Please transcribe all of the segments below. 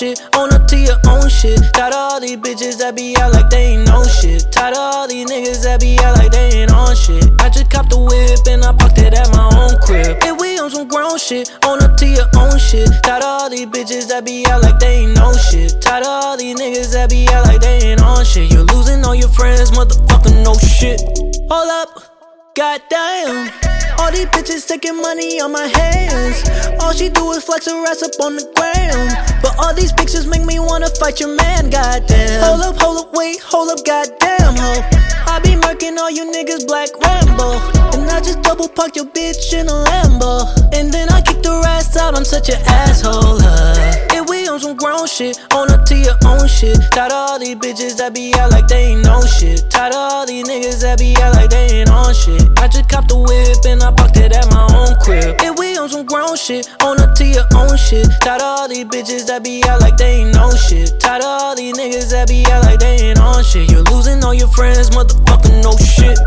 shit. Own up to your own shit. Tired of all these bitches that be out like they ain't no shit. Tired of all these niggas that be out like they ain't on shit. I just copped the whip and I parked it at my own crib. And we on some grown shit. Own up to your own shit. Tired of all these bitches that be out like they ain't no shit. Tired of all these niggas that be out like they ain't on shit. You're losing all your friends, motherfucker, no shit. Hold up, goddamn. All these bitches taking money on my hands. All she do is flex her ass up on the ground. But all these pictures make me wanna fight your man, goddamn. Hold up, hold up, wait, hold up, goddamn, ho. I be murking all you niggas, Black Rambo. And I just double park your bitch in a Lambo. And then I kick the ass out, I'm such an asshole. Uh. And we on some grown shit, own up to your own shit. Tired of all these bitches that be out like they ain't no shit. Tired of all these niggas that be out like they ain't on shit. I just copped the whip and I parked it at my own crib. And we shit, own up to your own shit. Tired of all these bitches that be out like they ain't no shit. Tired of all these niggas that be out like they ain't on shit. You're losing all your friends, motherfucker, no shit.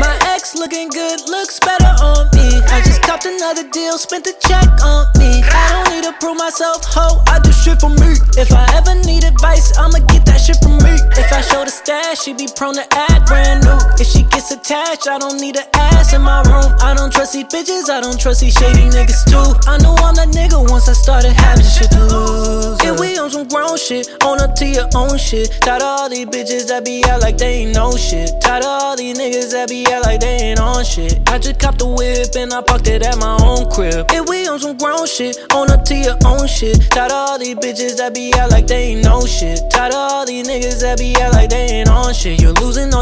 My ex looking good, looks better on me. I just copped another deal, spent the check on me. I don't need to prove myself, ho, I do shit for me. If I ever need advice, I'ma get that shit from me. If I show the stash, she be prone to act brand new. If she attached, I don't need an ass in my room. I don't trust these bitches, I don't trust these shady niggas too. I know I'm that nigga once I started having shit to lose. And we on some grown shit, own up to your own shit. Tired of all these bitches that be out like they ain't no shit. Tired of all these niggas that be out like they ain't on shit. I just copped the whip and I parked it at my own crib. And we on some grown shit, own up to your own shit. Tired of all these bitches that be out like they ain't no shit. Tired of all these niggas that be out like they ain't on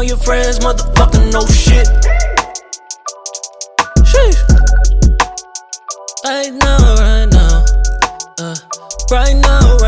your friends, motherfucker, no shit. Sheesh. Right now, right now, uh, right now, right now.